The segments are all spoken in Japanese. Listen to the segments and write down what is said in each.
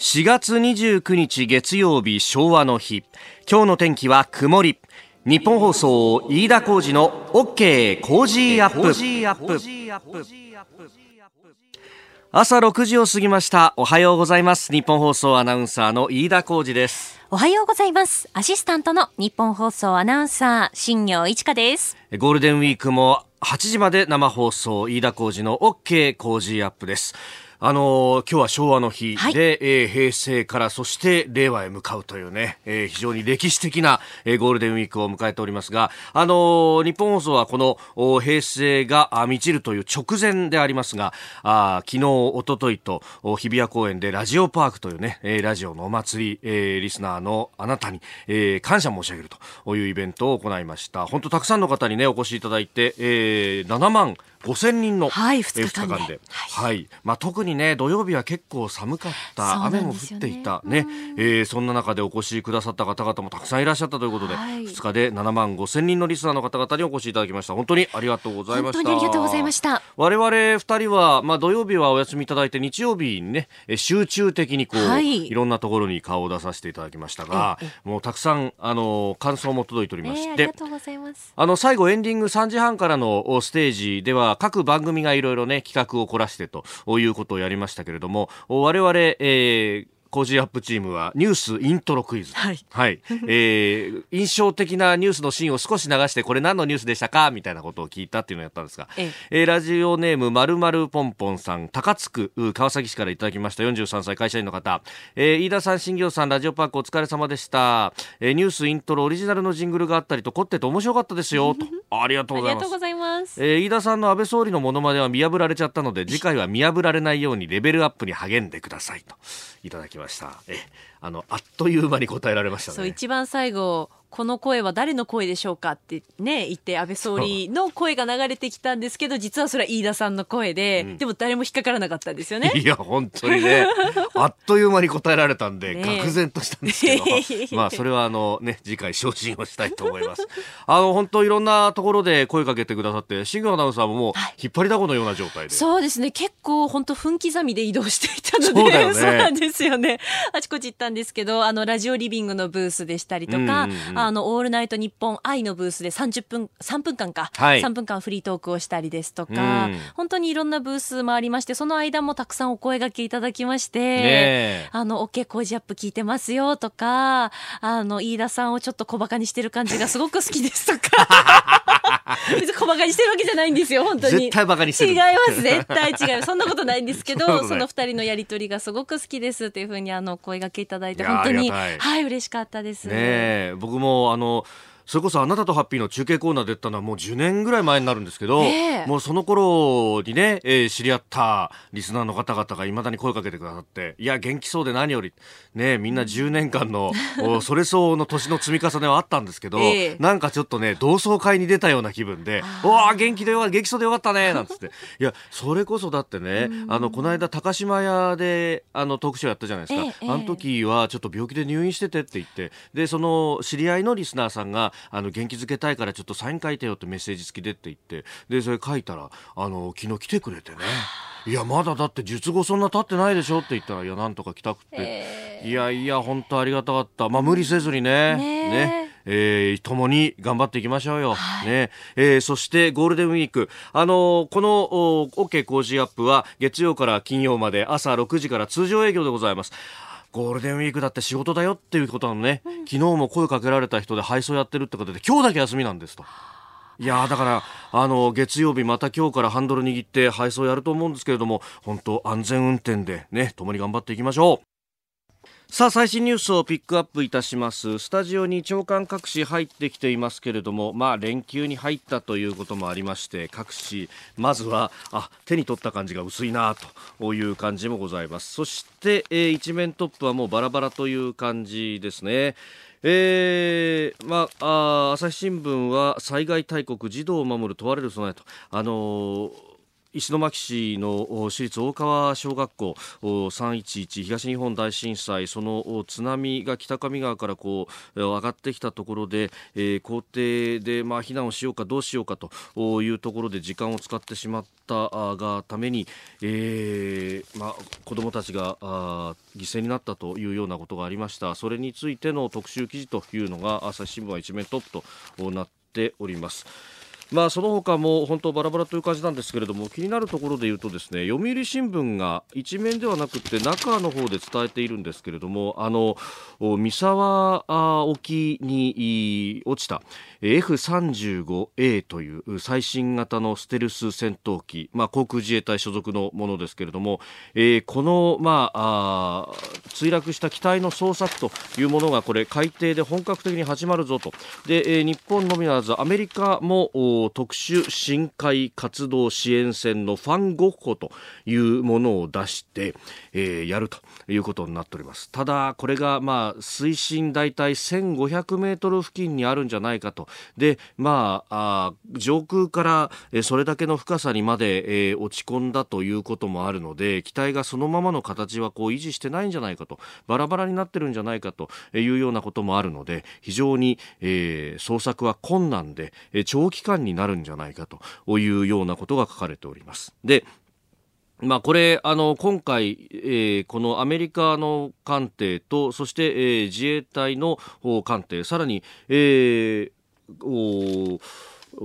4月29日月曜日昭和の日。今日の天気は曇り。ニッポン放送飯田浩司の OK! Cozy up!。朝6時を過ぎました。おはようございます。ニッポン放送アナウンサーの飯田浩司です。おはようございます。アシスタントのニッポン放送アナウンサー新行市佳です。ゴールデンウィークも8時まで生放送飯田浩二の OK コージーアップですあのー、今日は昭和の日で、はい、えー、平成からそして令和へ向かうというね、えー、非常に歴史的な、えー、ゴールデンウィークを迎えておりますが、あのー、日本放送はこの平成が満ちるという直前でありますが、あ昨日、おとといと日比谷公園でラジオパークというね、えー、ラジオのお祭り、えー、リスナーのあなたに、えー、感謝申し上げるというイベントを行いました。本当たくさんの方にね、お越しいただいて、えー、7万5000人の、はい、2日間で。はい、はい、まあ、特にね、土曜日は結構寒かった、雨も降っていた、ね、えー、そんな中でお越しくださった方々もたくさんいらっしゃったということで、はい、2日で7万5000人のリスナーの方々にお越しいただきました。本当にありがとうございました。本当にありがとうございました。我々2人は、まあ、土曜日はお休みいただいて、日曜日にね、集中的にこう、はい、いろんなところに顔を出させていただきましたが、もうたくさん、あの、感想も届いておりまして、えー、ありがとうございます。あの、最後エンディング3時半からのステージでは、各番組ががいろいろね、企画を凝らしてということをやりましたけれども、我々、えー、 Cozy up! チームはニュースイントロクイズ。はい。はい。えー、印象的なニュースのシーンを少し流して、これ何のニュースでしたかみたいなことを聞いたっていうのをやったんですが、ええー、ラジオネームまるまるぽんぽんさん、高津区、川崎市からいただきました43歳会社員の方、えー、飯田さん、新行さん、ラジオパークお疲れ様でした。えー、ニュースイントロオリジナルのジングルがあったりと凝ってて面白かったですよ、と。ありがとうございます。ありがとうございます。えー、飯田さんの安倍総理のモノマネは見破られちゃったので、次回は見破られないようにレベルアップに励んでくださいと。いただききました。えあのあっという間に答えられましたね。そう一番最後この声は誰の声でしょうかってね言って安倍総理の声が流れてきたんですけど実はそれは飯田さんの声で、うん、でも誰も引っかからなかったんですよね。いや本当にね あっという間に答えられたんで、ね、愕然としたんですけど。まあそれはあのね次回昇進をしたいと思います。あの本当いろんなところで声かけてくださって新庄アナウンサーももう引っ張りだこのような状態で、はい、そうですね。結構本当分刻みで移動していたのでそう,、ね、なんですよね。あちこち行ったんですけどあのラジオリビングのブースでしたりとか、うんうんうん、あのオールナイト日本愛のブースで30分、3分間か、はい、3分間フリートークをしたりですとか、うん、本当にいろんなブースもありまして、その間もたくさんお声がけいただきまして、ね、あの、OK 工事アップ聞いてますよとか、あの、飯田さんをちょっと小馬鹿にしてる感じがすごく好きですとか。別に小馬鹿にしてるわけじゃないんですよ、本当に。絶対馬鹿にしてる。違います、絶対違います。そんなことないんですけど、その二人のやりとりがすごく好きですっていうふうに、あの、声がけいただいて、本当に、はい、嬉しかったです。ね僕も、あの、それこそあなたとハッピーの中継コーナーでったのはもう10年ぐらい前になるんですけど、えー、もうその頃にね、えー、知り合ったリスナーの方々がいまだに声かけてくださって、いや、元気そうで何より、ね、みんな10年間の、それ相応の年の積み重ねはあったんですけど、えー、なんかちょっとね、同窓会に出たような気分で、おわ元気でよ元気そうでよかったね、なんつって。いや、それこそだってね、あの、この間高島屋で、あの、トークショーやったじゃないですか。あの時はちょっと病気で入院しててって言って、で、その知り合いのリスナーさんが、あの元気づけたいからちょっとサイン書いてよってメッセージ付きでって言ってでそれ書いたらあの昨日来てくれてねいやまだだって術後そんな経ってないでしょって言ったらいやなんとか来たくて、えー、いやいや本当ありがたかったまあ無理せずにねねねえー、共に頑張っていきましょうよ。はい、ね。えー、そしてゴールデンウィーク。あのー、この OK 工事アップは月曜から金曜まで朝6時から通常営業でございます。ゴールデンウィークだって仕事だよっていうことなのね、うん、昨日も声かけられた人で配送やってるってことで今日だけ休みなんですと。いやだからあの月曜日また今日からハンドル握って配送やると思うんですけれども本当安全運転でね共に頑張っていきましょうさあ最新ニュースをピックアップいたします。スタジオに長官各紙入ってきていますけれどもまあ連休に入ったということもありまして各紙まずはあ手に取った感じが薄いなという感じもございます。そして、えー、一面トップはもうバラバラという感じですね。えー、まああ朝日新聞は災害大国児童を守る問われる備えと。あのー石巻市の市立大川小学校311東日本大震災その津波が北上川からこう上がってきたところで、えー、校庭でまあ避難をしようかどうしようかというところで時間を使ってしまったがために、えー、まあ、子どもたちが犠牲になったというようなことがありましたそれについての特集記事というのが朝日新聞は一面トップとなっております。まあ、その他も本当バラバラという感じなんですけれども気になるところで言うとですね読売新聞が一面ではなくて中の方で伝えているんですけれどもあの三沢沖に落ちた F35A という最新型のステルス戦闘機、まあ、航空自衛隊所属のものですけれども、えー、この、まあ、あ墜落した機体の捜索というものがこれ海底で本格的に始まるぞと。で、えー、日本のみならずアメリカも特殊深海活動支援船のファンゴッホというものを出して、えー、やるということになっております。ただこれが、まあ、水深大体1500メートル付近にあるんじゃないかと。で、まあ、あ上空からそれだけの深さにまで、えー、落ち込んだということもあるので機体がそのままの形はこう維持してないんじゃないかと。バラバラになってるんじゃないかというようなこともあるので非常に、えー、捜索は困難で長期間にになるんじゃないかというようなことが書かれております。でまあ、これ、あの、今回、えー、このアメリカの艦艇と、そして、えー、自衛隊の艦艇、さらに、えー、お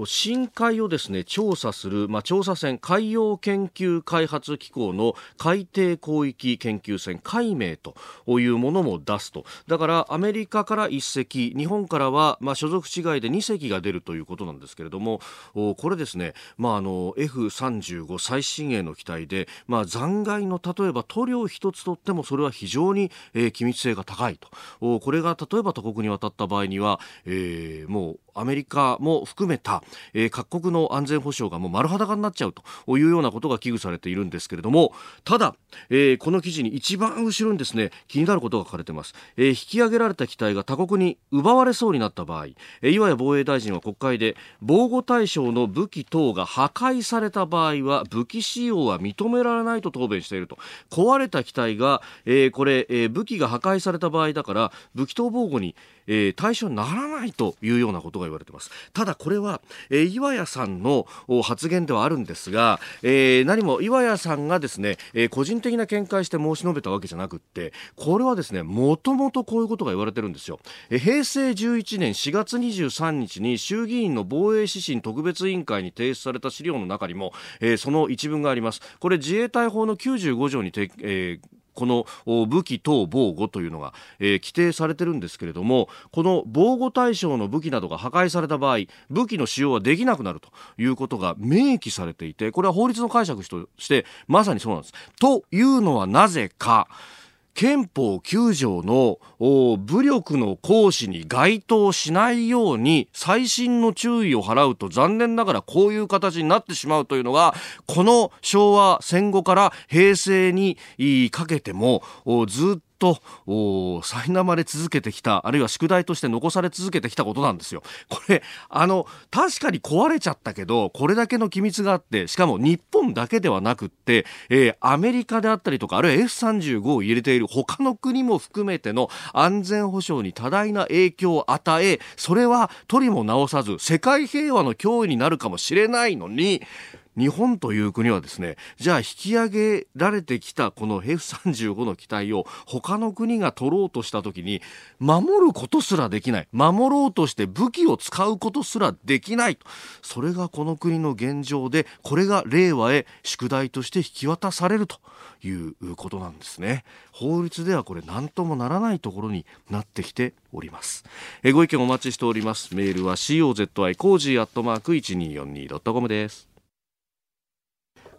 深海をですね調査する、まあ、調査船海洋研究開発機構の海底広域研究船海明というものも出すとだからアメリカから1隻日本からは、まあ、所属違いで2隻が出るということなんですけれどもこれですね、まあ、あの F35 最新鋭の機体で、まあ、残骸の例えば塗料一つとってもそれは非常に、えー、機密性が高いとこれが例えば他国に渡った場合には、えー、もうアメリカも含めた、えー、各国の安全保障がもう丸裸になっちゃうというようなことが危惧されているんですけれどもただ、えー、この記事に一番後ろにですね気になることが書かれています、えー、引き上げられた機体が他国に奪われそうになった場合、えー、岩谷防衛大臣は国会で防護対象の武器等が破壊された場合は武器使用は認められないと答弁していると。壊れた機体が、えー、これ、えー、武器が破壊された場合だから武器等防護にえー、対象にならないというようなことが言われています。ただこれは、え、岩谷さんの発言ではあるんですが、え、何も岩谷さんがですね、え、個人的な見解して申し述べたわけじゃなくってこれはですねもともとこういうことが言われてるんですよ、え、平成11年4月23日に衆議院の防衛指針特別委員会に提出された資料の中にも、え、その一文があります。これ自衛隊法の95条にて、えーこの武器等防護というのが、えー、規定されてるんですけれどもこの防護対象の武器などが破壊された場合武器の使用はできなくなるということが明記されていてこれは法律の解釈としてまさにそうなんです。というのはなぜか。憲法9条の武力の行使に該当しないように細心の注意を払うと残念ながらこういう形になってしまうというのがこの昭和戦後から平成にかけてもずっとと苛まれ続けてきたあるいは宿題として残され続けてきたことなんですよ。これあの確かに壊れちゃったけどこれだけの機密があってしかも日本だけではなくって、えー、アメリカであったりとかあるいは F35 を入れている他の国も含めての安全保障に多大な影響を与えそれは取りも直さず世界平和の脅威になるかもしれないのに日本という国はですねじゃあ引き上げられてきたこの F35 の機体を他の国が取ろうとした時に守ることすらできない。守ろうとして武器を使うことすらできないそれがこの国の現状でこれが令和へ宿題として引き渡されるということなんですね。法律ではこれ何ともならないところになってきております。えご意見お待ちしております。メールは COZY コージーアットマーク 1242.com です。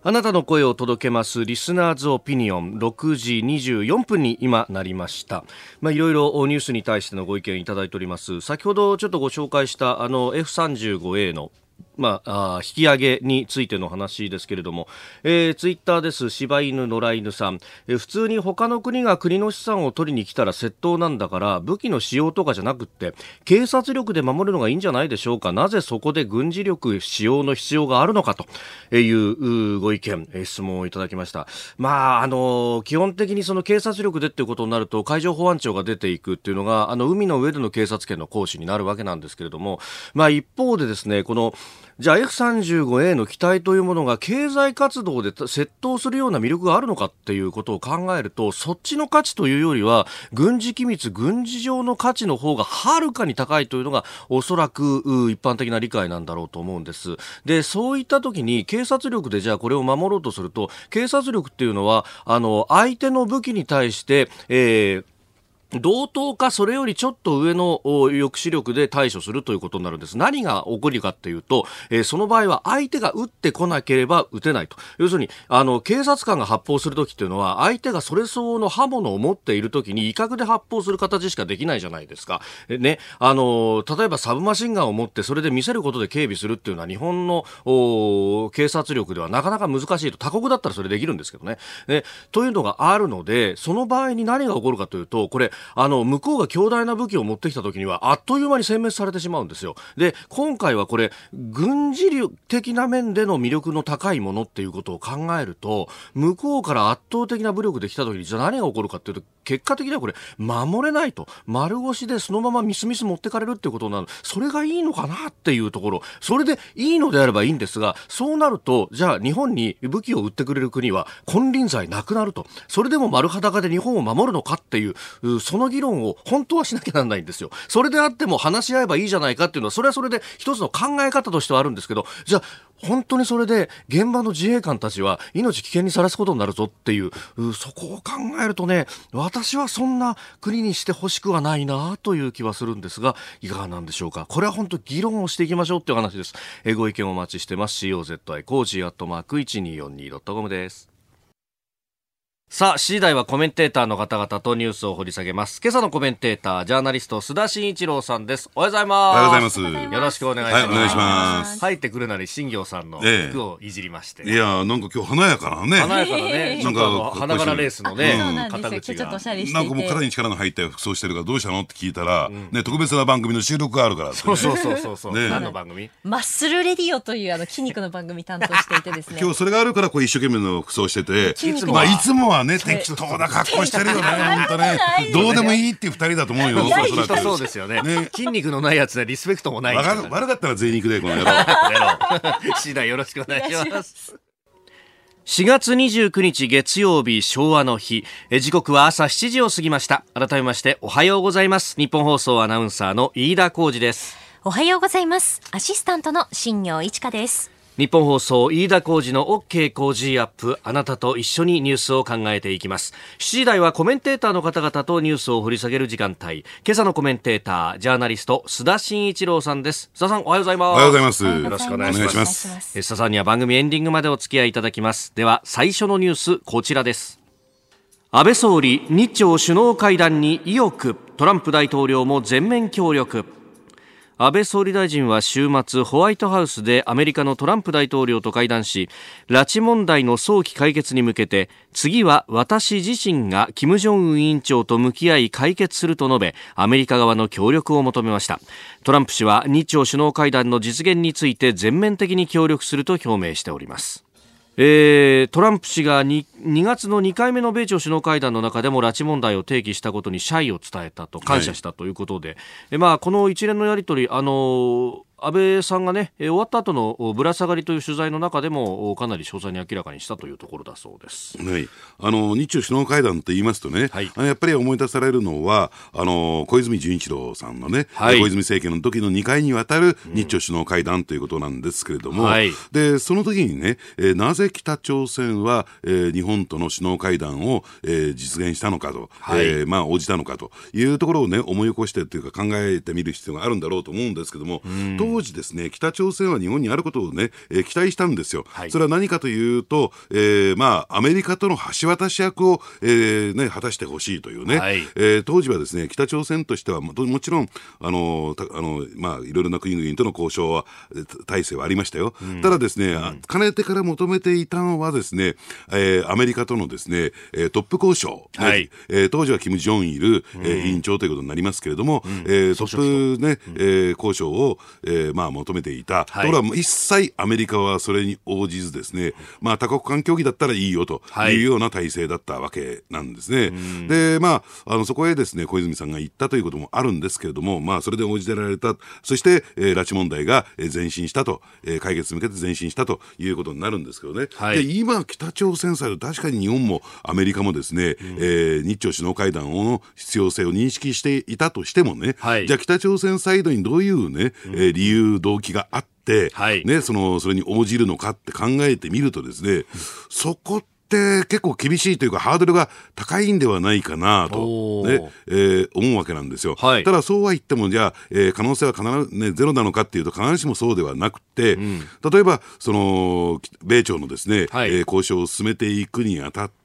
あなたの声を届けますリスナーズオピニオン6時24分に今なりました。まあいろいろニュースに対してのご意見いただいております。先ほどちょっとご紹介したあの F35A のまあ、あ引き上げについての話ですけれども、えー、ツイッターです、柴犬野良犬さん、えー、普通に他の国が国の資産を取りに来たら窃盗なんだから、武器の使用とかじゃなくって、警察力で守るのがいいんじゃないでしょうか。なぜそこで軍事力使用の必要があるのかというご意見、えー、質問をいただきました。まあ、あの基本的にその警察力でっていうことになると、海上保安庁が出ていくっていうのが、あの、海の上での警察権の行使になるわけなんですけれども、まあ一方でですね、この、じゃあ F35A の機体というものが経済活動で窃盗するような魅力があるのかっていうことを考えると、そっちの価値というよりは、軍事機密、軍事上の価値の方がはるかに高いというのが、おそらく一般的な理解なんだろうと思うんです。で、そういった時に警察力でじゃあこれを守ろうとすると、警察力っていうのは、あの、相手の武器に対して、えー同等かそれよりちょっと上の抑止力で対処するということになるんです。何が起こるかっていうと、えー、その場合は相手が撃ってこなければ撃てないと。要するに、あの、警察官が発砲するときっていうのは、相手がそれ相応の刃物を持っているときに威嚇で発砲する形しかできないじゃないですか。えね、あの、例えばサブマシンガンを持ってそれで見せることで警備するっていうのは日本の警察力ではなかなか難しいと。他国だったらそれできるんですけどね。ねというのがあるので、その場合に何が起こるかというと、これ、あの、向こうが強大な武器を持ってきた時には、あっという間に殲滅されてしまうんですよ。で、今回はこれ、軍事力的な面での魅力の高いものっていうことを考えると、向こうから圧倒的な武力で来た時に、じゃあ何が起こるかっていうと、結果的にはこれ、守れないと。丸腰でそのままミスミス持ってかれるっていうことになる。それがいいのかなっていうところ。それでいいのであればいいんですが、そうなると、じゃあ日本に武器を売ってくれる国は金輪際なくなると。それでも丸裸で日本を守るのかっていう、その議論を本当はしなきゃならないんですよ。それであっても話し合えばいいじゃないかっていうのは、それはそれで一つの考え方としてはあるんですけど、じゃあ、本当にそれで現場の自衛官たちは命危険にさらすことになるぞっていう、そこを考えるとね、私はそんな国にしてほしくはないなという気はするんですが、いかがなんでしょうか。これは本当議論をしていきましょうっていう話です。えご意見お待ちしてます。COZI コージーアットマーク 1242.com です。さあ、7時台はコメンテーターの方々とニュースを掘り下げます。今朝のコメンテーター、ジャーナリスト、須田慎一郎さんです。おはようございます。おはようございます。よろしくお願いします。はい、お願いします。入ってくるなり、新行さんの服をいじりまして。ええ、いやなんか今日華やかなね。華やかなね。なんか、花柄レースのね、肩口が。なんかもう肩に力の入った服装してるからどうしたのって聞いたら、ね、特別な番組の収録があるからそうそうそうそう。何の番組？マッスルレディオというあの筋肉の番組担当していてですね。今日それがあるから、こう一生懸命の服装してて、まあいつもはね、適当な格好してるよね、本当ね。どうでもいいっていう二人だと思うよ、そうですよね。筋肉のないやつでリスペクトもない。悪かったら全肉で、この野郎。次第よろしくお願いします。4月29日月曜日昭和の日。時刻は朝7時を過ぎました。改めましておはようございます。日本放送アナウンサーの飯田浩二です。おはようございます。アシスタントの新業一華です日本放送飯田浩二の OK 工事アップ。あなたと一緒にニュースを考えていきます。7時台はコメンテーターの方々とニュースを掘り下げる時間帯。今朝のコメンテータージャーナリスト須田慎一郎さんです。須田さんおはようございます。おはようございます。よろしくお願いします。須田さんには番組エンディングまでお付き合いいただきます。では最初のニュースこちらです。安倍総理日朝首脳会談に意欲。トランプ大統領も全面協力安倍総理大臣は週末ホワイトハウスでアメリカのトランプ大統領と会談し拉致問題の早期解決に向けて次は私自身が金正恩委員長と向き合い解決すると述べアメリカ側の協力を求めました。トランプ氏は日朝首脳会談の実現について全面的に協力すると表明しております。えー、トランプ氏が 2, 2月の2回目の米朝首脳会談の中でも拉致問題を提起したことに謝意を伝えたと感謝したということで、はい、えまあ、この一連のやり取り、あのー安倍さんがね、終わった後のぶら下がりという取材の中でも、かなり詳細に明らかにしたというところだそうです。はい。あの、日中首脳会談と言いますとね、はい、やっぱり思い出されるのは、あの、小泉純一郎さんのね、はい、小泉政権の時の2回にわたる日朝首脳会談ということなんですけれども、うんはい、で、その時にね、えー、なぜ北朝鮮は、えー、日本との首脳会談を、えー、実現したのかと、はい、えー、まあ、応じたのかというところをね、思い起こしてというか考えてみる必要があるんだろうと思うんですけども、うん当時ですね、北朝鮮は日本にあることをね、えー、期待したんですよ。はい、それは何かというと、えー、まあ、アメリカとの橋渡し役を、えー、ね、果たしてほしいというね、はい、えー、当時はですね、北朝鮮としては、もちろん、あの、あの、まあ、いろいろな国々との交渉は、体制はありましたよ。うん、ただですね、うん、かねてから求めていたのはですね、えー、アメリカとのですね、トップ交渉、はい、えー、当時はキム・ジョンイル、うん、えー、委員長ということになりますけれども、うん、えー、トップね、うん、えー、交渉を、えー、まあ求めていた。はい、ところが一切アメリカはそれに応じずですね、まあ多国間協議だったらいいよとい。うような体制だったわけなんですね。はい、で、まあ、あの、そこへですね、小泉さんが言ったということもあるんですけれども、まあ、それで応じてられた。そして、えー、拉致問題が前進したと、えー、解決に向けて前進したということになるんですけどね。はい、で今、北朝鮮サイド、確かに日本もアメリカもですね、うん、えー、日朝首脳会談の必要性を認識していたとしてもね、はい、じゃあ北朝鮮サイドにどういうね、うん、えー、理由、動機があって、はい、ね、その、それに応じるのかって考えてみるとですね、うん、そこって結構厳しいというか、ハードルが高いんではないかなと、ねえー、思うわけなんですよ。はい、ただ、そうは言っても、じゃあ、えー、可能性は必ず、ね、ゼロなのかっていうと、必ずしもそうではなくて、うん、例えば、その、米朝のですね、はい、えー、交渉を進めていくにあたって、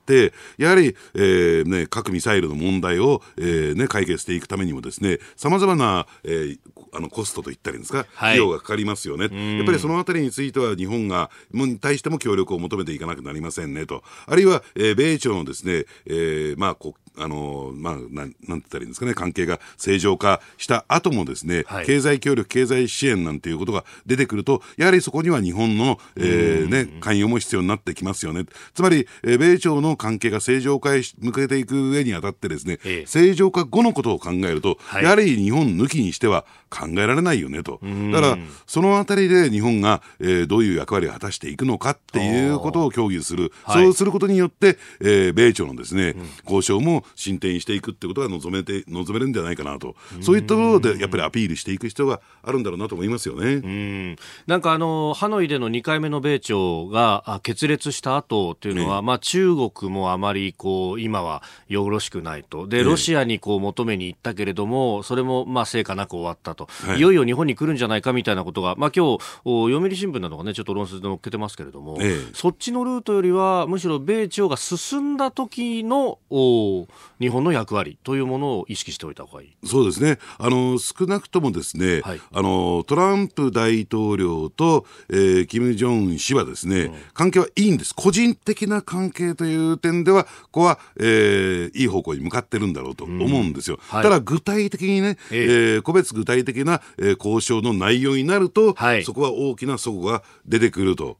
やはり、えーね、核ミサイルの問題を、えーね、解決していくためにもですね、さまざまな、えー、あのコストといったりですか、費用がかかりますよね。やっぱりそのあたりについては日本が、に対しても協力を求めていかなくなりませんねと。あるいは、えー、米朝のですね、えー、まあ、こあのまあ、なん、なんて言ったらいいんですかね、関係が正常化した後もですね、はい、経済協力、経済支援なんていうことが出てくると、やはりそこには日本の、えー、ね、関与も必要になってきますよね。つまり、えー、米朝の関係が正常化へ向けていく上にあたってですね、ええ、正常化後のことを考えると、はい、やはり日本抜きにしては考えられないよねと。だから、そのあたりで日本が、えー、どういう役割を果たしていくのかっていうことを協議する。そうすることによって、えー、米朝のですね、うん、交渉も進展していくってことが望めて、望めるんじゃないかなと。そういったところでやっぱりアピールしていく必要があるんだろうなと思いますよね。うんなんかあの、ハノイでの2回目の米朝が決裂した後というのは、ね、まあ中国もあまりこう、今はよろしくないと。で、ロシアにこう求めに行ったけれども、それもまあ成果なく終わったと。はい、いよいよ日本に来るんじゃないかみたいなことが、まあ今日、読売新聞などがね、ちょっと論説で載っけてますけれども、ええ、そっちのルートよりは、むしろ米朝が進んだ時のお日本の役割というものを意識しておいた方がいいそうですね。あの、少なくともですね、はい、あの、トランプ大統領と、えー、キム・ジョン氏はですね、うん、関係はいいんです。個人的な関係という点では、ここは、えー、いい方向に向かってるんだろうと思うんですよ。うんはい、ただ、具体的にね、えー、えー、個別具体的な、えー、交渉の内容になると、はい、そこは大きな齟齬が出てくると、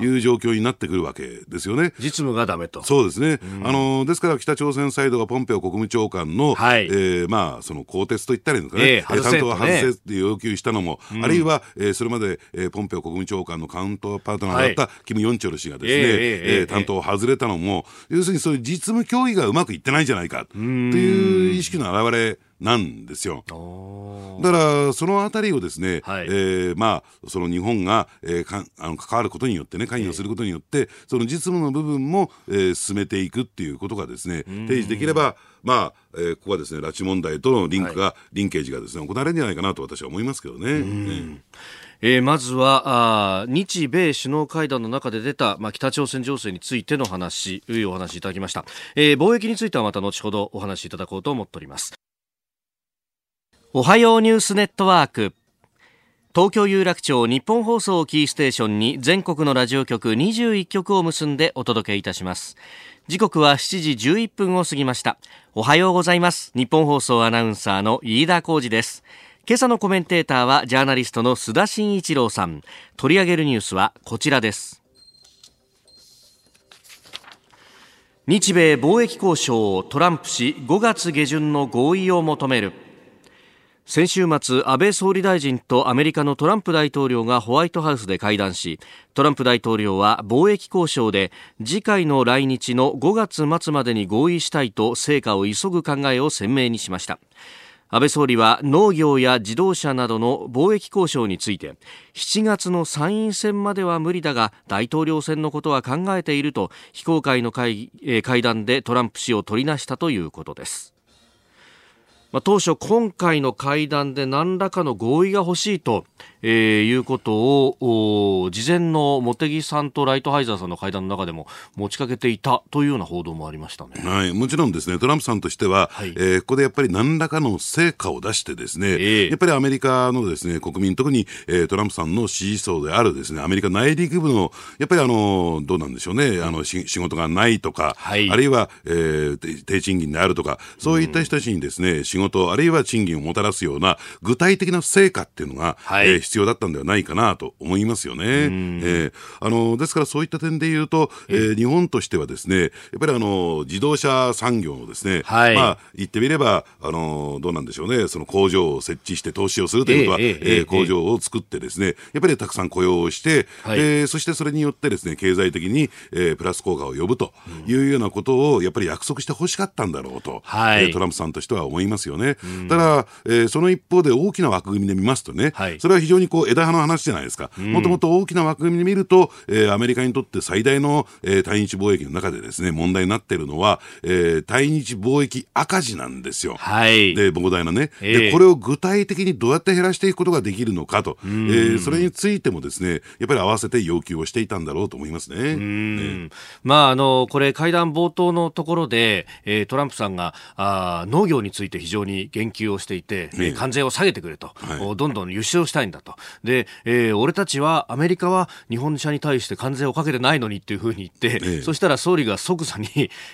ね、いう状況になってくるわけですよね。実務がダメと。そうですね。うん、あの、ですから北朝鮮サイドがポンペオ国務長官の、はい、えー、まあ、その更迭と言ったらいいのかね、えー、担当は外せって要求したのも、うん、あるいは、えー、それまで、えー、ポンペオ国務長官のカウントパートナーだった、はい、キム・ヨンチョル氏がですね、えー、えー、担当を外れたのも、要するにそういう実務協議がうまくいってないんじゃないかという意識の表れなんですよ。だからそのあたりをですね、はい、えー、まあその日本が、えー、かあの関わることによってね関与することによって、えー、その実務の部分も、えー、進めていくっていうことがですね提示できればまあ、えー、ここはですね拉致問題とのリンクが、はい、リンケージがですね行われるんじゃないかなと私は思いますけどね。ねえー、まずはあ日米首脳会談の中で出た、まあ、北朝鮮情勢についての話お話いただきました、えー、貿易についてはまた後ほどお話しいただこうと思っておりますおはようニュースネットワーク。東京有楽町日本放送キーステーションに全国のラジオ局21局を結んでお届けいたします。時刻は7時11分を過ぎました。おはようございます。日本放送アナウンサーの飯田浩二です。今朝のコメンテーターはジャーナリストの須田慎一郎さん。取り上げるニュースはこちらです。日米貿易交渉トランプ氏5月下旬の合意を求める。先週末安倍総理大臣とアメリカのトランプ大統領がホワイトハウスで会談しトランプ大統領は貿易交渉で次回の来日の5月末までに合意したいと成果を急ぐ考えを鮮明にしました。安倍総理は農業や自動車などの貿易交渉について7月の参院選までは無理だが大統領選のことは考えていると非公開の会会談でトランプ氏を取りなしたということです。まあ、当初、今回の会談で何らかの合意が欲しいと、えー、いうことを事前の茂木さんとライトハイザーさんの会談の中でも持ちかけていたというような報道もありましたね、はい、もちろんですね。トランプさんとしては、はい、えー、ここでやっぱり何らかの成果を出してですね、えー、やっぱりアメリカのですね国民特に、えー、トランプさんの支持層であるですねアメリカ内陸部のやっぱりあのどうなんでしょうねあの仕事がないとか、はい、あるいは、えー、低賃金であるとかそういった人たちにですね、うん、仕事あるいは賃金をもたらすような具体的な成果っていうのが、はい、えー、必要だったんではないかなと思いますよね。えー、あのですからそういった点で言うと、えー、日本としてはですねやっぱりあの自動車産業のですね、はい、まあ言ってみればあのどうなんでしょうねその工場を設置して投資をするということは、えー、えー、工場を作ってですねやっぱりたくさん雇用をして、はい、えー、そしてそれによってですね経済的に、えー、プラス効果を呼ぶというようなことをやっぱり約束してほしかったんだろうと、はい、えー、トランプさんとしては思いますよね。ただ、えー、その一方で大きな枠組みで見ますとね、はい、それは非常にこう枝葉の話じゃないですか。もともと大きな枠組みで見ると、えー、アメリカにとって最大の、えー、対日貿易の中でですね、問題になっているのは、えー、対日貿易赤字なんですよ。はい。で、膨大なね、えー、で、これを具体的にどうやって減らしていくことができるのかと、えー、それについてもですね、やっぱり合わせて要求をしていたんだろうと思いますね。うん、まあ、あの、これ会談冒頭のところで、えー、トランプさんがあ農業について非常に言及をしていて、えー、関税を下げてくれと、はい、どんどん輸出をしたいんだと。で、えー、俺たちはアメリカは日本車に対して関税をかけてないのにっていうふうに言って、ええ、そしたら総理が即座に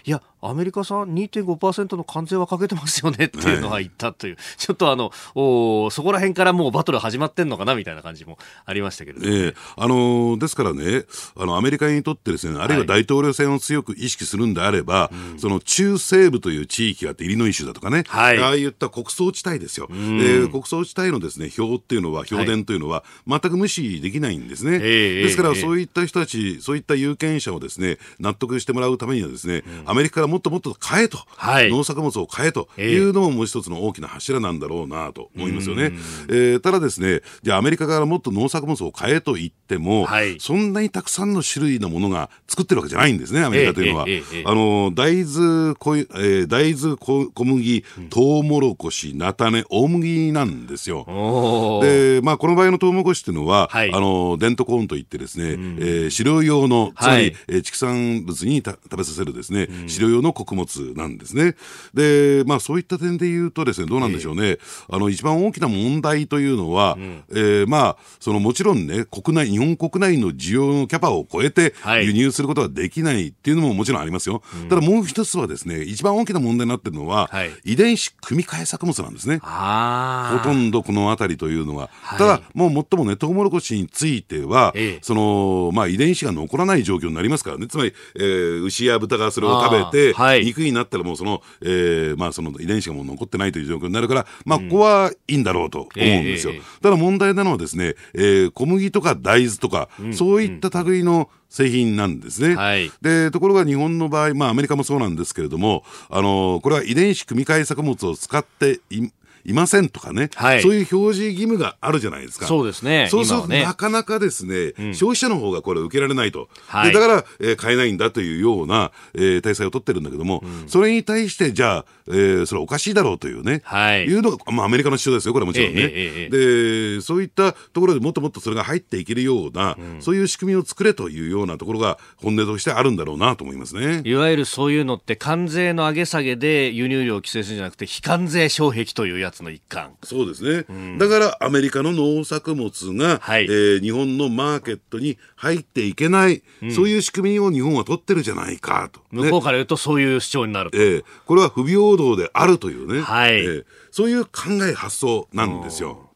いやアメリカさん2.5%の関税はかけてますよねっていうのは言ったという、はい、ちょっとあのおそこら辺からもうバトル始まってんのかなみたいな感じもありましたけど、ね、え。ー、あのー、ですからねあのアメリカにとってですねあるいは大統領選を強く意識するんであれば、はい、その中西部という地域があってイリノイ州だとかね、はい、ああいった国葬地帯ですよ、えー、国葬地帯のですね票っていうのは票田というのは全く無視できないんですね、ですからそういった人たちそういった有権者をですね納得してもらうためにはですね、うん、アメリカからもっともっと変えと、はい、農作物を買えと。いうのももう一つの大きな柱なんだろうなと思いますよね。えー、ただですね、じゃあアメリカからもっと農作物を買えと言っても、はい、そんなにたくさんの種類のものが作ってるわけじゃないんですね、アメリカというのは。あの大豆こ、えー、大豆小麦、トウモロコシ、菜種、大麦なんですよ。で、まあ、この場合のトウモロコシっていうのは、はい、あのデントコーンといってですね、うん、えー、飼料用の、つまり、はい、えー、畜産物に食べさせるですね、うん、飼料用の穀物なんですね。で、まあそういった点で言うとですね、どうなんでしょうね。えー、あの、一番大きな問題というのは、うん、えー、まあ、そのもちろんね、国内、日本国内の需要のキャパを超えて輸入することができないっていうのももちろんありますよ。ただもう一つはですね、一番大きな問題になってるのは、はい、遺伝子組み換え作物なんですね。ほとんどこの辺りというのは。はい、ただ、もう最もね、トウモロコシについては、ええ、その、まあ遺伝子が残らない状況になりますからね。つまり、えー、牛や豚がそれを食べて、はい、肉になったらもうその、えー、まあその遺伝子がもう残ってないという状況になるから、まあここはいいんだろうと思うんですよ。うんえー、ただ問題なのはですね、えー、小麦とか大豆とか、うん、そういった類の製品なんですね。はい、で、ところが日本の場合、まあアメリカもそうなんですけれども、あのこれは遺伝子組み換え作物を使っていいませんとかね、はい、そういう表示義務があるじゃないですか。そうですね。そうすると、ね、なかなかですね、うん、消費者の方がこれ受けられないと。はい、だから、えー、買えないんだというような、えー、体制を取ってるんだけども、うん、それに対して、じゃあ、えー、それおかしいだろうというね、はい、いうのが、まあ、アメリカの主張ですよ、これはもちろんね。えー、で、そういったところでもっともっとそれが入っていけるような、うん、そういう仕組みを作れというようなところが本音としてあるんだろうなと思いますね。いわゆるそういうのって、関税の上げ下げで輸入量を規制するんじゃなくて、非関税障壁というやつの一環。そうですね、うん、だからアメリカの農作物が、はい、えー、日本のマーケットに入っていけない、うん、そういう仕組みを日本は取ってるじゃないかと、ね、向こうから言うとそういう主張になるえー、これは不平等であるというね、はい。えー、そういう考え発想なんですよ。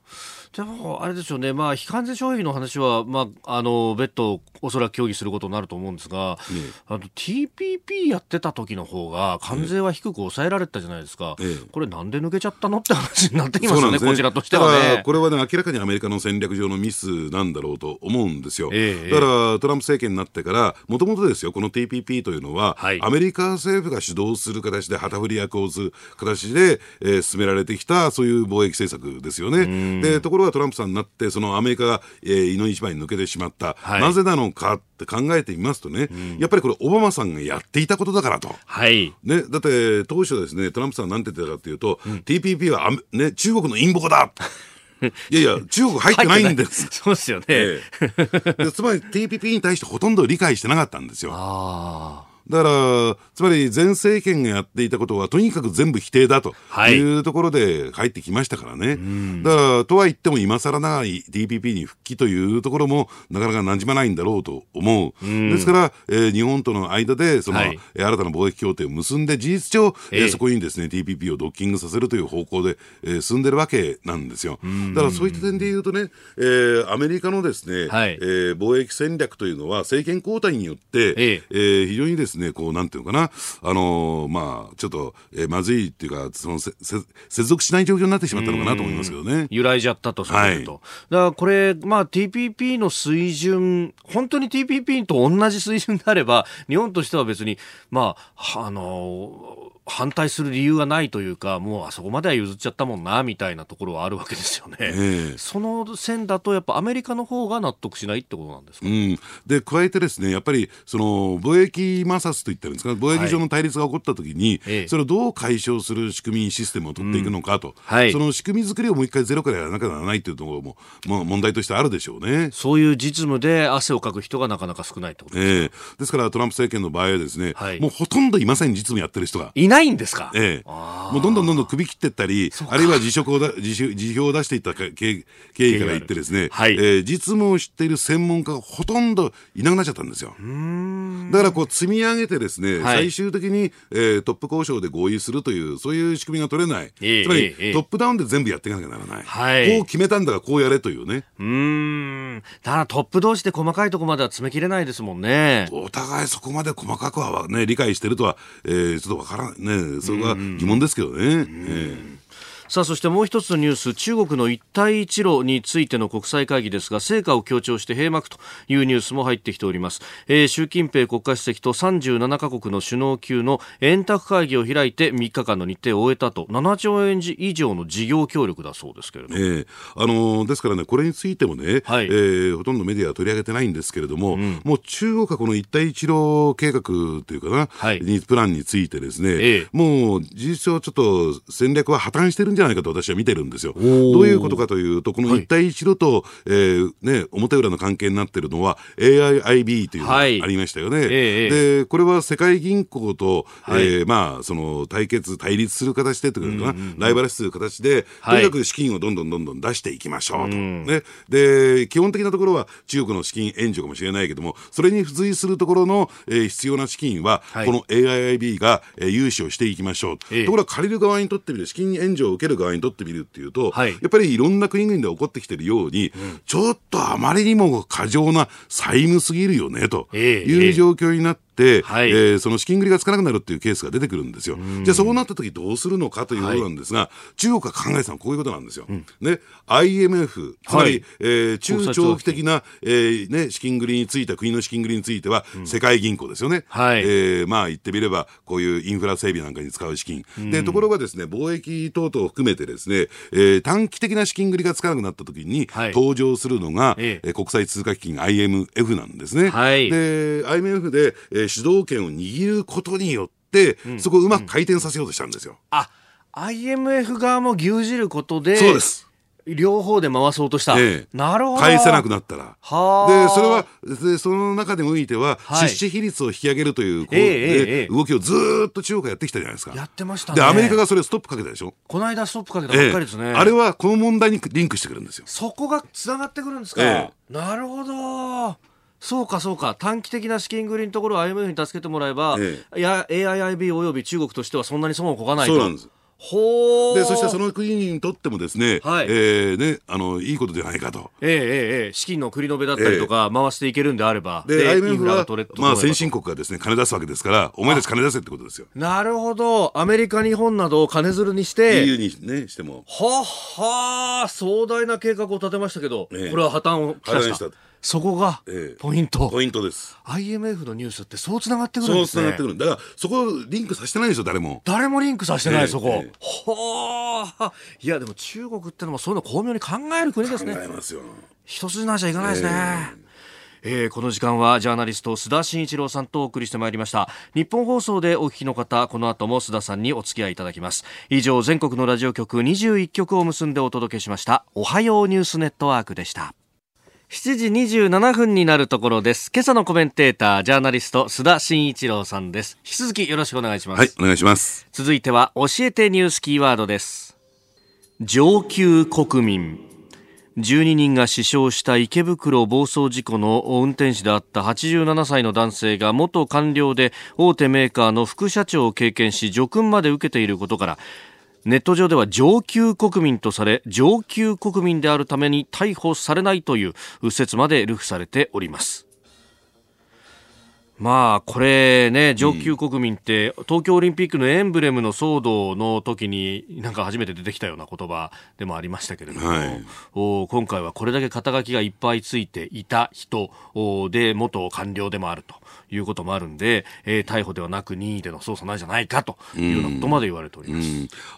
でも、あれですよね、まあ、非関税消費の話は、まあ、あの別途、おそらく協議することになると思うんですが、ええ、あの TPP やってた時の方が、関税は低く抑えられたじゃないですか、ええ、これ、なんで抜けちゃったのって話になってきますよね、ね。こちらとしてはね。これはね、明らかにアメリカの戦略上のミスなんだろうと思うんですよ。え、だから、トランプ政権になってから、もともとですよ、この TPP というのは、はい、アメリカ政府が主導する形で、旗振り役をする形で、えー、進められてきた、そういう貿易政策ですよね。でところがトランプさんになって、そのアメリカが、えー、井の一番に抜けてしまった、はい、なぜなのかって考えてみますとね、うん、やっぱりこれ、オバマさんがやっていたことだからと。はい。ね、だって、当初ですね、トランプさんなんて言ってたかというと、うん、TPP はね、中国の陰謀だ いやいや、中国入ってないんです。そうですよね、ええ、つまり TPP に対してほとんど理解してなかったんですよ。ああ。だから、つまり前政権がやっていたことは、とにかく全部否定だとい。うところで入ってきましたからね。はい、だから、とは言っても、今更長い DPP に復帰というところも、なかなかなじまないんだろうと思う。うですから、えー、日本との間で、その、はい、新たな貿易協定を結んで、事実上、えー、そこにですね、TPP をドッキングさせるという方向で、えー、進んでるわけなんですよ。だから、そういった点で言うとね、えー、アメリカのですね、はい、えー、貿易戦略というのは、政権交代によって、えー、えー、非常にですね、こう、なんていうのかな、あのー、まあ、ちょっと、えー、まずいっていうか、そのせせ、接続しない状況になってしまったのかなと思いますけどね。揺らいじゃったと、そういうと。はい、だからこれ、まあ、TPP の水準、本当に TPP と同じ水準であれば、日本としては別に、まあ、あのー反対する理由がないというか、もうあそこまでは譲っちゃったもんな、みたいなところはあるわけですよね。えー、その線だと、やっぱアメリカの方が納得しないってことなんですか、うん、で、加えてですね、やっぱり、その、貿易摩擦といったんですか、貿易上の対立が起こったときに、はい、それをどう解消する仕組み、システムを取っていくのかと、うん。はい、その仕組み作りをもう一回ゼロからやらなきゃならないというところも、まあ、問題としてあるでしょうね。そういう実務で汗をかく人がなかなか少ないってことですか、えー、ですから、トランプ政権の場合はですね、はい、もうほとんどいません、実務やってる人が。いないんですか？ええもうどんどんどんどん首切っていったり、あるいは辞職をだ辞辞表を出していった経緯から言ってですね、はい、えー、実務を知っている専門家がほとんどいなくなっちゃったんですよ。だからこう積み上げてですね、はい、最終的に、えー、トップ交渉で合意するという、そういう仕組みが取れない。えー、つまり、えー、トップダウンで全部やっていかなきゃならない。はい、こう決めたんだからこうやれというね。うん。ただトップ同士で細かいところまでは詰め切れないですもんね。お互いそこまで細かくはね、理解してるとは、えー、ちょっとわからないね。それが疑問ですけどね。えさあそしてもう一つのニュース中国の一帯一路についての国際会議ですが成果を強調して閉幕というニュースも入ってきております、えー、習近平国家主席と37カ国の首脳級の円卓会議を開いて3日間の日程を終えたと。7兆円以上の事業協力だそうですけれども、えー、あのー、ですからねこれについてもね、はい、えー、ほとんどメディアは取り上げてないんですけれども、うん、もう中国はこの一帯一路計画というかな、はい、プランについてですね、えー、もう事実上ちょっと戦略は破綻してるんじゃないかと私は見てるんですよ。どういうことかというと、この一帯一路と、はい、えー、ね、表裏の関係になっているのは AIIB というのがありましたよね。はい、で、これは世界銀行と、はい、えー、まあ、その対決、対立する形でというかな、うんうん、ライバル視する形で、とにかく資金をどんどんどんどん出していきましょうと。ね、で、基本的なところは中国の資金援助かもしれないけども、それに付随するところの、えー、必要な資金は、この AIIB が、えー、融資をしていきましょう。ところが借りる側にとってみる、資金援助を受ける側にとってみるっていうと、はい、やっぱりいろんな国々で起こってきてるように、うん、ちょっとあまりにも過剰な債務すぎるよねという状況になって、、はい、えー、その資金繰りがつかなくなるっていうケースが出てくるんですよ。じゃあそうなった時どうするのかということなんですが、はい、中国が考えたのはこういうことなんですよ。うん、ね、IMF、つまり、はい、えー、中長期的な、えーね、資金繰りについて、国の資金繰りについては、世界銀行ですよね。はい、えー、まあ言ってみれば、こういうインフラ整備なんかに使う資金。で、ところがですね、貿易等々を含めてですね、えー、短期的な資金繰りがつかなくなった時に、登場するのが、ええ。国際通貨基金 IMF なんですね。はい、で、IMF で、えー、主導権を握ることによって、うん、そこをうまく回転させようとしたんですよ。あ IMF 側も牛耳ることでそうです両方で回そうとした。ええ、なるほど。返せなくなったら。はで、それは、でその中でもおいては、はい、出資比率を引き上げるという、こう、え、動きをずっと中国がやってきたじゃないですか。やってましたね。で、アメリカがそれストップかけたでしょ？この間ストップかけたばっかりですね。あれはこの問題にリンクしてくるんですよ。そこが繋がってくるんですか？なるほど。そうかそうか。短期的な資金繰りのところを IMF に助けてもらえば、ええ、AIIB および中国としてはそんなに損をこかないと。そうなんです。ほでそしてその国にとってもですね,、はい。えーね、あのいいことじゃないかと、えーえー、資金の繰り延べだったりとか、回していけるんであれば。で IMF は、まあ、先進国がですね金出すわけですからお前たち金出せってことですよ。なるほど。アメリカ日本などを金づるにして EU に、ね、しても。はは壮大な計画を立てましたけど、えー、これは破綻を破綻したそこがポイント、ええ、ポイントです。IMF のニュースってそうつながってくるんですね。そうつながってくるだからそこリンクさせてないんですよ誰も。誰もリンクさせてない、え、そこ、ほー。いやでも中国ってのもそういうの巧妙に考える国ですね。考えますよ。一筋縄じゃいかないですね、えー、この時間はジャーナリスト須田慎一郎さんとお送りしてまいりました。日本放送でお聞きの方この後も須田さんにお付き合いいただきます。以上全国のラジオ局21局を結んでお届けしました。おはようニュースネットワークでした7時27分になるところです。今朝のコメンテータージャーナリスト須田慎一郎さんです。引き続きよろしくお願いします。はいお願いします。続いては教えてニュースキーワードです。上級国民。12人が死傷した池袋暴走事故の運転手であった87歳の男性が元官僚で大手メーカーの副社長を経験し叙勲まで受けていることからネット上では上級国民とされ上級国民であるために逮捕されないという説まで流布されております。まあ、これね、上級国民って、東京オリンピックのエンブレムの騒動の時に、なんか初めて出てきたような言葉でもありましたけれども、はい、お今回はこれだけ肩書きがいっぱいついていた人で、元官僚でもあると。いうこともあるんで、えー、逮捕ではなく任意での捜査なんじゃないかというようなことまで言われております。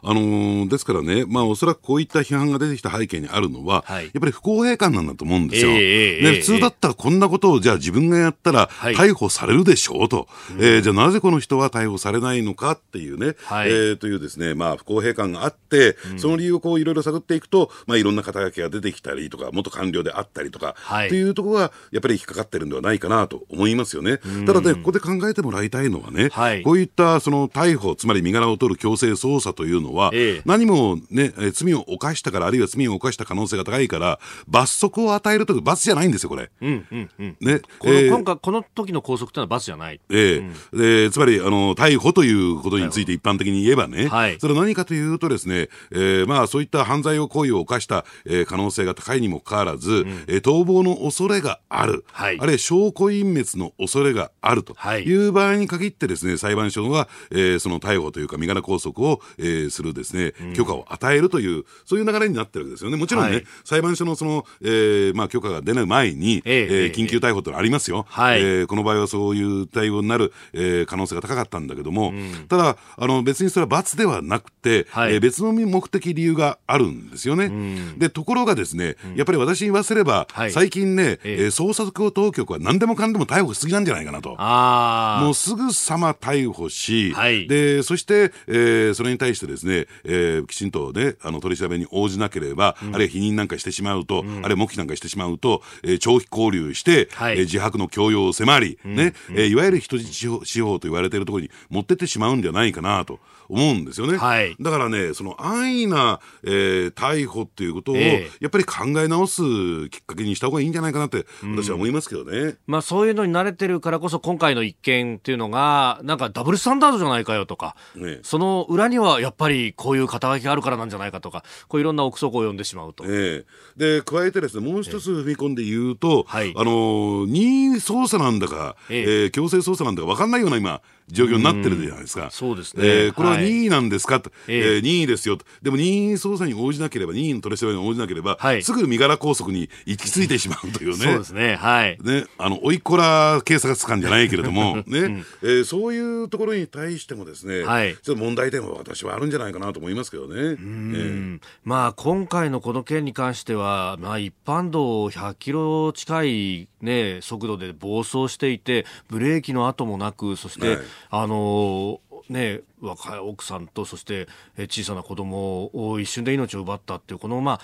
あのー、ですからね、まあ、おそらくこういった批判が出てきた背景にあるのは、はい、やっぱり不公平感なんだと思うんですよ。えー、ね、普通だったらこんなことをじゃあ自分がやったら逮捕されるでしょうと、はい、えー、じゃあなぜこの人は逮捕されないのかっていうね、はい、えー、というですね、まあ、不公平感があって、うん、その理由をこういろいろ探っていくと、まあ、いろんな肩書きが出てきたりとか、元官僚であったりとか、はい、というところがやっぱり引っかかってるんではないかなと思いますよね。ただね、ここで考えてもらいたいのはね、はい、こういったその逮捕、つまり身柄を取る強制捜査というのは、ええ、何もね、罪を犯したから、あるいは罪を犯した可能性が高いから、罰則を与えるという罰じゃないんですよ、これ。うんうんうん、ね、この、えー、今回、この時の拘束のは罰じゃない。ええ。うん、えつまりあの、逮捕ということについて一般的に言えばね、はい、それは何かというとですね、えー、まあそういった犯罪を行為を犯した、えー、可能性が高いにもかかわらず、うん、えー、逃亡の恐れがある、はい、あるいは証拠隠滅の恐れがあるとい。う場合に限ってですね、裁判所が、えー、その逮捕というか身柄拘束を、えー、するですね、許可を与えるという、そういう流れになってるわけですよね。もちろんね、はい、裁判所のその、えー、まあ許可が出ない前に、えー、えー、緊急逮捕というのはありますよ。はい、えー、この場合はそういう対応になる、えー、可能性が高かったんだけども、うん、ただ、あの、別にそれは罰ではなくて、はい、えー、別の目的理由があるんですよね。うん、で、ところがですね、やっぱり私に言わせれば、はい、最近ね、えー、捜査当局は何でもかんでも逮捕しすぎなんじゃないかなと。もうすぐさま逮捕し、はい、でそして、えー、それに対してですね、えー、きちんと、ね、あの取り調べに応じなければ、うん、あるいは否認なんかしてしまうと、うん、あるいは黙秘なんかしてしまうと、えー、長期拘留して、はい、えー、自白の強要を迫り、うん、ねえー、いわゆる人質司法と言われているところに持ってってしまうんじゃないかなと。思うんですよね。はい、だからね、その安易な、えー、逮捕っていうことを、やっぱり考え直すきっかけにした方がいいんじゃないかなって、私は思いますけどね。まあそういうのに慣れてるからこそ、今回の一件っていうのが、なんかダブルスタンダードじゃないかよとか、ね、その裏にはやっぱりこういう肩書きがあるからなんじゃないかとか、こういろんな憶測を呼んでしまうと。え。で、加えてですね、もう一つ踏み込んで言うと、はい、あの任意捜査なんだか、ええ。ー、強制捜査なんだか分かんないような今、状況になってるじゃないですか。そうですね。えー、これは任意なんですか？と、はい、えー、任意ですよと。でも任意捜査に応じなければ、任意の取り調べに応じなければ、はい、すぐ身柄拘束に行き着いてしまうというね。そうですね。はい。ね、あの、おいっこら警察官じゃないけれども、ね、うん、えー、そういうところに対してもですね、はい、ちょっと問題点は私はあるんじゃないかなと思いますけどね。うん、えー、まあ、今回のこの件に関しては、まあ、一般道100キロ近いね、速度で暴走していて、ブレーキの跡もなく、そして、はい、あのね、若い奥さんとそして小さな子供を一瞬で命を奪ったっていうこのま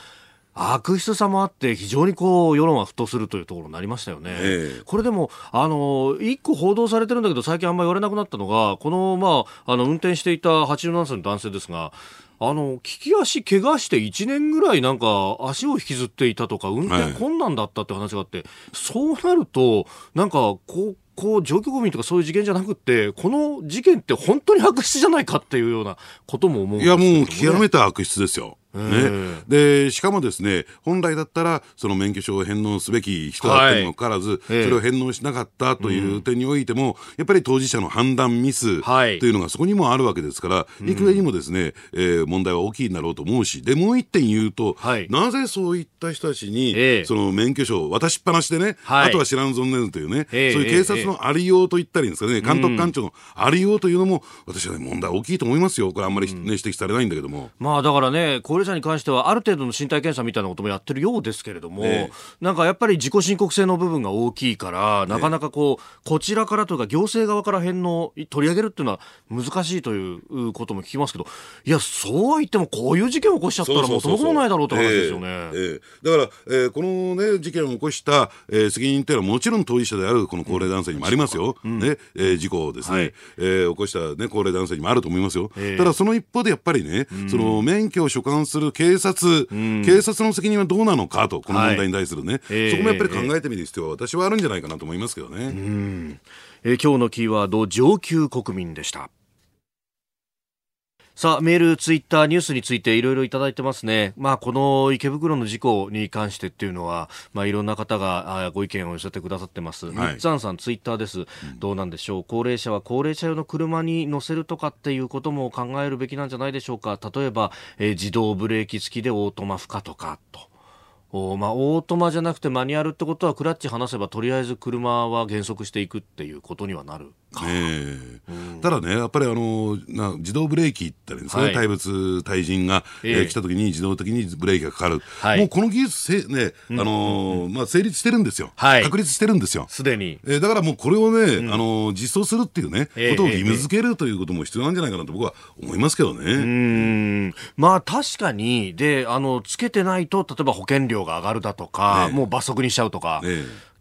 あ悪質さもあって非常にこう世論は沸騰するというところになりましたよね。えー、これでもあの一個報道されてるんだけど最近あんまり言われなくなったのがこのまああの運転していた87歳の男性ですがあの、利き足怪我して1年ぐらいなんか足を引きずっていたとか、運転困難だったって話があって、はい、そうなると、なんか、こう、こう上級国民とかそういう事件じゃなくてこの事件って本当に悪質じゃないかっていうようなことも思う、ね、いやもう極めて悪質ですよ。ね、でしかもですね本来だったらその免許証を返納すべき人だったにもかかわらず、はい、それを返納しなかったという点においても、やっぱり当事者の判断ミスとい。うのがそこにもあるわけですから、はい、いくらにもですね、えー、問題は大きいんだろうと思うしでもう一点言うと、はい、なぜそういった人たちに、その免許証を渡しっぱなしでね、あとは知らん存念というね、そういう警察のありようと言ったりですかね、監督官庁のありようというのも私はね問題大きいと思いますよ。これあんまり、ね、指摘されないんだけども。まあだからね高齢者に関してはある程度の身体検査みたいなこともやってるようですけれども、えー、なんかやっぱり自己申告制の部分が大きいから、なかなかこう、こちらからというか行政側から返納、取り上げるっていうのは難しいということも聞きますけど、いや、そうは言ってもこういう事件を起こしちゃったらもともともないだろうって話ですよね。えー、だから、えー、このね、事件を起こした、えー、責任っていうのはもちろん当事者であるこの高齢男性にもありますよ。うん、ね、えー、事故をですね、はい、えー、起こしたね、高齢男性にもあると思いますよ。えー、ただその一方でやっぱりね、その免許を所管する警察、警察の責任はどうなのかと、この問題に対するね、はい、そこもやっぱり考えてみる必要は私はあるんじゃないかなと思いますけどね。うん。えー、今日のキーワード、上級国民でした。さあ、メール、ツイッター、ニュースについていろいろいただいてますね。まあ、この池袋の事故に関してっていうのは、まあ、いろんな方がご意見を寄せてくださってます。はい、ッツァンさん、ツイッターです、うん。どうなんでしょう？高齢者は高齢者用の車に乗せるとかっていうことも考えるべきなんじゃないでしょうか？例えば、えー、自動ブレーキ付きでオートマ負荷とか、と。おまあ、オートマじゃなくてマニュアルってことはクラッチ離せばとりあえず車は減速していくっていうことにはなるか、え。ー、ただねやっぱりあのな自動ブレーキってですね、はい、対物対人が、えー、えー、来た時に自動的にブレーキがかかる、はい、もうこの技術せ、ねあのー、まあ、成立してるんですよ、はい、確立してるんですよ。すでに、えー、だからもうこれをね、うん、あのー、実装するっていうね、えー、ことを義務付けるということも必要なんじゃないかなと僕は思いますけどね。うん。まあ確かに。であのつけてないと例えば保険料が上がるだとかか、もう罰則にしちゃうとか、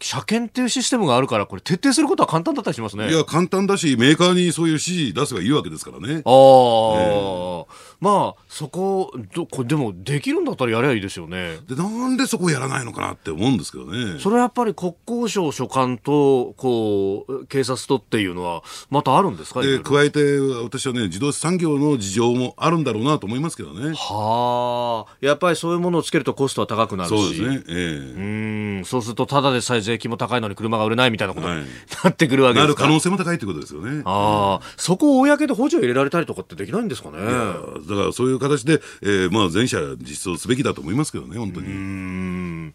車検っていうシステムがあるから、これ、徹底することは簡単だったりしますね。いや、簡単だし、メーカーにそういう指示出せばいいわけですからね。ああ、えー、まあ、そこどこ、でも、できるんだったらやればいいですよね。で、なんでそこをやらないのかなって思うんですけどね。それはやっぱり国交省所管と、こう、警察とっていうのは、またあるんですか？で、加えて、私はね、自動車産業の事情もあるんだろうなと思いますけどね。はあ、やっぱりそういうものをつけるとコストは高くなるし。そうですね。ええー、うん、そうすると、ただでさえ税金も高いのに車が売れないみたいなことになってくるわけですか、はい、なる可能性も高いってことですよね。ああ、そこを公で補助入れられたりとかってできないんですかね。だからそういう形で、えー、まあ全社実装すべきだと思いますけどね、本当に。うん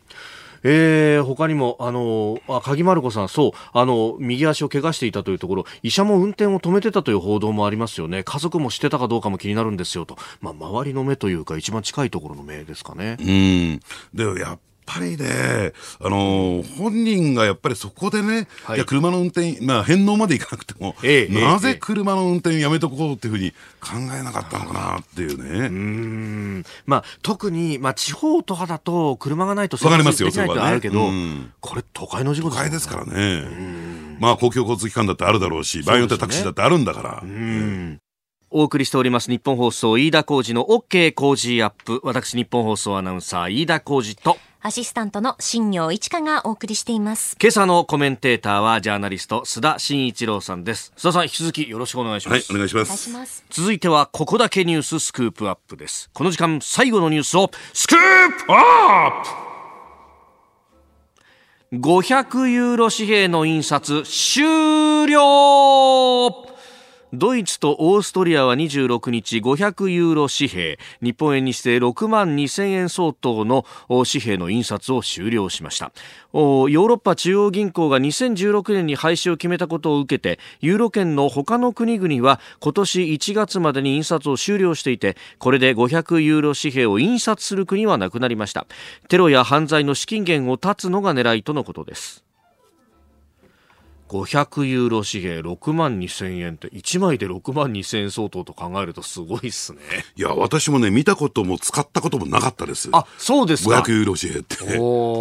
えー、他にも、あの、あ、鍵丸子さん、そう、あの、右足を怪我していたというところ、医者も運転を止めてたという報道もありますよね。家族もしてたかどうかも気になるんですよと。まあ、周りの目というか、一番近いところの目ですかね。うん。で、やっぱりね、あのー、本人がやっぱりそこでね、はい、いや車の運転、まあ、返納までいかなくても、ええ、なぜ車の運転やめとこうっていうふうに考えなかったのかなっていうね。うん。まあ、特に、まあ、地方とかだと車がないと生活できないとあるけど、ね、これ都会の事故ですね。都会ですからね。まあ、公共交通機関だってあるだろうし、場合によってはタクシーだってあるんだから。うん。お送りしております日本放送飯田浩二の OK 工事アップ。私日本放送アナウンサー飯田浩二とアシスタントの新業一華がお送りしています。今朝のコメンテーターはジャーナリスト須田慎一郎さんです。須田さん引き続きよろしくお願いします。はい、お願いします。ます続いてはここだけニューススクープアップです。この時間最後のニュースをスクープアップ500ユーロ紙幣の印刷終了ドイツとオーストリアは26日500ユーロ紙幣。日本円にして6万2000円相当の紙幣の印刷を終了しました。ヨーロッパ中央銀行が2016年に廃止を決めたことを受けてユーロ圏の他の国々は今年1月までに印刷を終了していてこれで500ユーロ紙幣を印刷する国はなくなりました。テロや犯罪の資金源を断つのが狙いとのことです。500ユーロ紙幣6万2000円って1枚で6万2000円相当と考えるとすごいっすね。いや私もね見たことも使ったこともなかったです。あそうですか。500ユーロ紙幣って、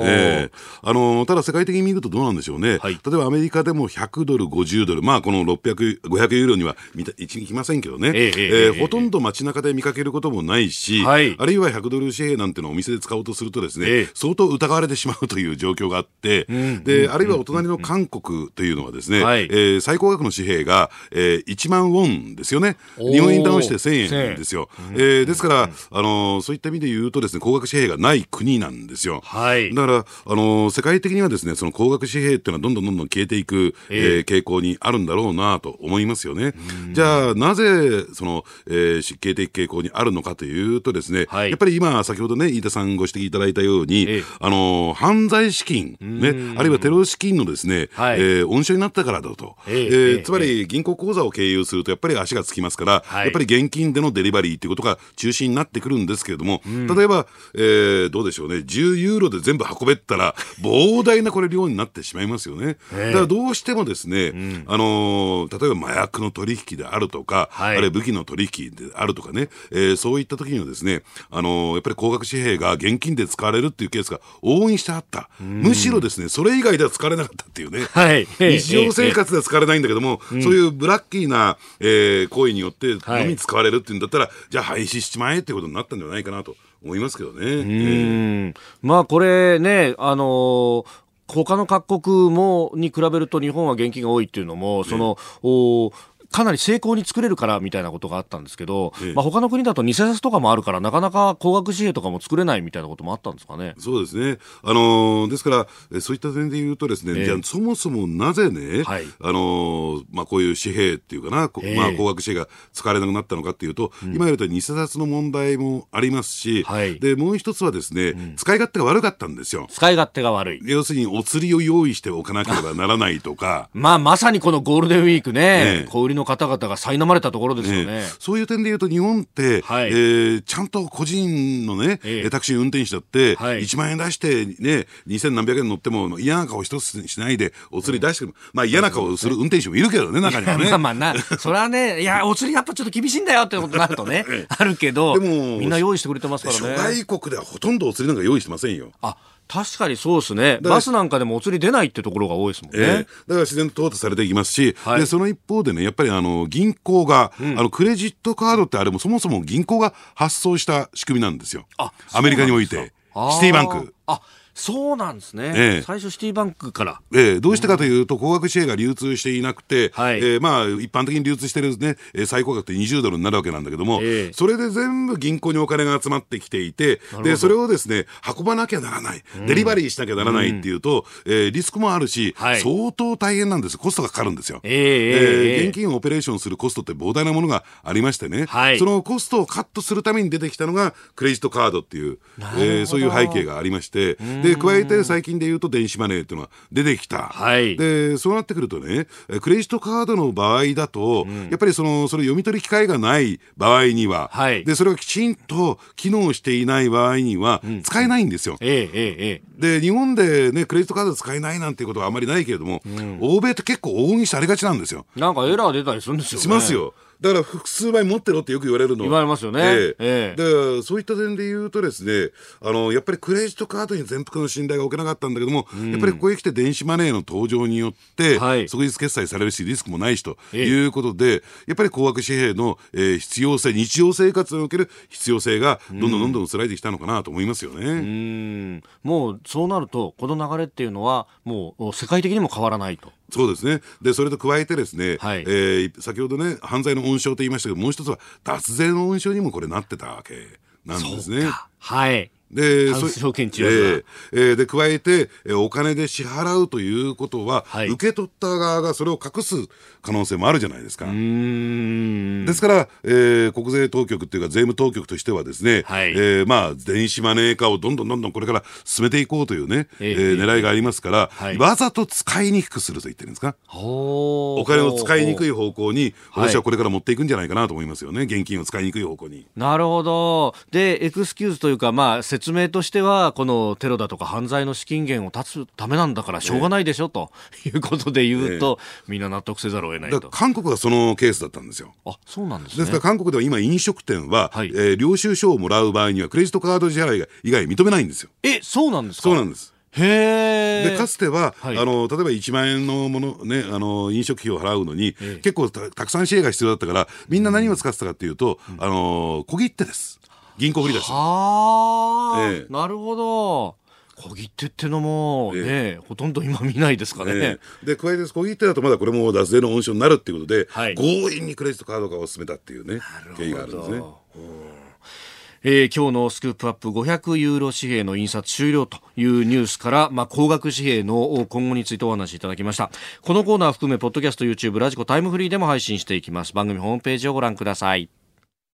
えー、あのただ世界的に見るとどうなんでしょうね、はい、例えばアメリカでも100ドル50ドル。まあこの600 500ユーロには一に来ませんけどね、えー、えー、ほとんど街中で見かけることもないし、はい、あるいは100ドル紙幣なんてのをお店で使おうとするとですね、えー、相当疑われてしまうという状況があって、うん、であるいはお隣の韓国というのはですね、はい、えー、最高額の紙幣が、えー、1万ウォンですよね。日本円倒して1000円ですよ。えー、ですから、あのー、そういった意味で言うとですね、高額紙幣がない国なんですよ。はい、だから、あのー、世界的にはですね、その高額紙幣っていうのはどんどんどんどん消えていく、えー、傾向にあるんだろうなと思いますよね。じゃあ、なぜ、その、えー、消えていく傾向にあるのかというとですね、はい、やっぱり今、先ほどね、飯田さんご指摘いただいたように、あのー、犯罪資金、ね、あるいはテロ資金のですね、はい、えー、温床になったからだと。えー、えー、つまり、銀行口座を経由すると、やっぱり足がつきますから、はい、やっぱり現金でのデリバリーということが中心になってくるんですけれども、例えば、えー、どうでしょうね、10ユーロで全部運べったら、膨大なこれ量になってしまいますよね。だからどうしてもですね、うん、あのー、例えば麻薬の取引であるとか、はい、あるいは武器の取引であるとかね、えー、そういった時にはですね、あのー、やっぱり高額紙幣が現金で使われるっていうケースが往々にしてあった。むしろですね、それ以外では使われなかったっていうね。はい、日常生活では使われないんだけども、そういうブラッキーな、えー、行為によってのみ使われるっていうんだったら、じゃあ廃止しちまえってことになったんじゃないかなと。思いますけどね。うん、まあこれね、あのー他の各国もに比べると日本は現金が多いっていうのも、その、おかなり成功に作れるからみたいなことがあったんですけど、ええ、まあ他の国だと偽札とかもあるからなかなか高額紙幣とかも作れないみたいなこともあったんですかね。そうですね。あのー、ですからそういった点で言うとですね、え、じゃあそもそもなぜね、はい、あのー、まあこういう紙幣っていうかな、まあ高額紙幣が使われなくなったのかっていうと、うん、今言うと偽札の問題もありますし、はい、でもう一つはですね、うん、使い勝手が悪かったんですよ。使い勝手が悪い。要するにお釣りを用意しておかなければならないとか。まあまさにこのゴールデンウィークね、小売りの方々が苛まれたところですよね、ね、そういう点でいうと日本って、はい、えー、ちゃんと個人のね、えー、タクシー運転手だって、はい、1万円出してね2000何百円乗っても嫌な顔一つしないでお釣り出しても、うん、まあ嫌な顔する運転手もいるけどね中にはね。まあまあなそれはね いやお釣りやっぱちょっと厳しいんだよってことになるとね あるけどでもみんな用意してくれてますからね。諸外国ではほとんどお釣りなんか用意してませんよ。あ確かにそうですね。バスなんかでもお釣り出ないってところが多いですもんね。えー、だから自然と淘汰されていきますし、はい、でその一方でね、やっぱりあの銀行が、うん、あのクレジットカードってあれもそもそも銀行が発送した仕組みなんですよ。アメリカにおいて。シティバンク。あそうなんですね、ええ、最初シティバンクから、ええ、どうしてかというと、高額紙幣が流通していなくて、はい、えー、まあ、一般的に流通してる、ね、最高額って20ドルになるわけなんだけども、え、それで全部銀行にお金が集まってきていて、でそれをですね運ばなきゃならない、うん、デリバリーしなきゃならないっていうと、うん、えー、リスクもあるし、はい、相当大変なんです、コストがかかるんですよ。えー、現金をオペレーションするコストって膨大なものがありましてね、はい、そのコストをカットするために出てきたのが、クレジットカードっていう、えー、そういう背景がありまして、で加えて最近近で言うと電子マネーっていうのは出てきた、はい、でそうなってくるとねクレジットカードの場合だと、うん、やっぱりそのそれ読み取り機会がない場合には、はい、でそれがきちんと機能していない場合には使えないんですよ。うんえええで日本で、ね、クレジットカード使えないなんていうことはあまりないけれども、うん、欧米って結構往々にされがちなんですよ。なんかエラー出たりするんですよ、ね、しますよ。だから複数枚持ってろってよく言われるの。言われますよね、えー、えー、でそういった点で言うとですねあのやっぱりクレジットカードに全幅の信頼が置けなかったんだけども、うん、やっぱりここへ来て電子マネーの登場によって、はい、即日決済されるしリスクもないしということで、えー、やっぱり高額紙幣の、えー、必要性日常生活における必要性がどんどんどんどん薄らいできたのかなと思いますよね、うん、もうそうなるとこの流れっていうのはもう世界的にも変わらないとそうですね。で、それと加えてですね、はい、えー、先ほどね、犯罪の温床と言いましたけど、もう一つは脱税の温床にもこれなってたわけなんですね。はい。で、証券中、えー、えー、で、加えて、えー、お金で支払うということは、はい、受け取った側がそれを隠す可能性もあるじゃないですか。ですから、えー、国税当局っていうか税務当局としてはですね、はい、えー、まあ、電子マネー化をどんどんどんどんこれから進めていこうというね、えー、えー、狙いがありますから、はい、わざと使いにくくすると言ってるんですか？お金を使いにくい方向に、私はこれから持っていくんじゃないかなと思いますよね。現金を使いにくい方向に。なるほど。で、エクスキューズというか、まあ、説明としては、このテロだとか犯罪の資金源を断つためなんだからしょうがないでしょ、ということで言うと、みんな納得せざるを得ないと。韓国はそのケースだったんですよ。あ、そうなんです、ね、ですから韓国では今飲食店は、はい、えー、領収書をもらう場合にはクレジットカード支払い以外認めないんですよ。え、そうなんですか？そうなんです。へでかつては、はい、あの例えば1万円のもの、ね、あの飲食費を払うのに、結構たくさん紙幣が必要だったからみんな何を使ってたかっていうと、うん、あの小切手です銀行振り出し。はあ、ええ、なるほど。小切手ってのもね、え。ー、ほとんど今見ないですかね。えー、で、加えて小切手だとまだこれも脱税の温床になるっていうことで、はい、強引にクレジットカード化を進めたっていうね、経緯があるんですね。えー、今日のスクープアップ500ユーロ紙幣の印刷終了というニュースから、まあ、高額紙幣の今後についてお話しいただきました。このコーナー含めポッドキャスト YouTube ラジコタイムフリーでも配信していきます。番組ホームページをご覧ください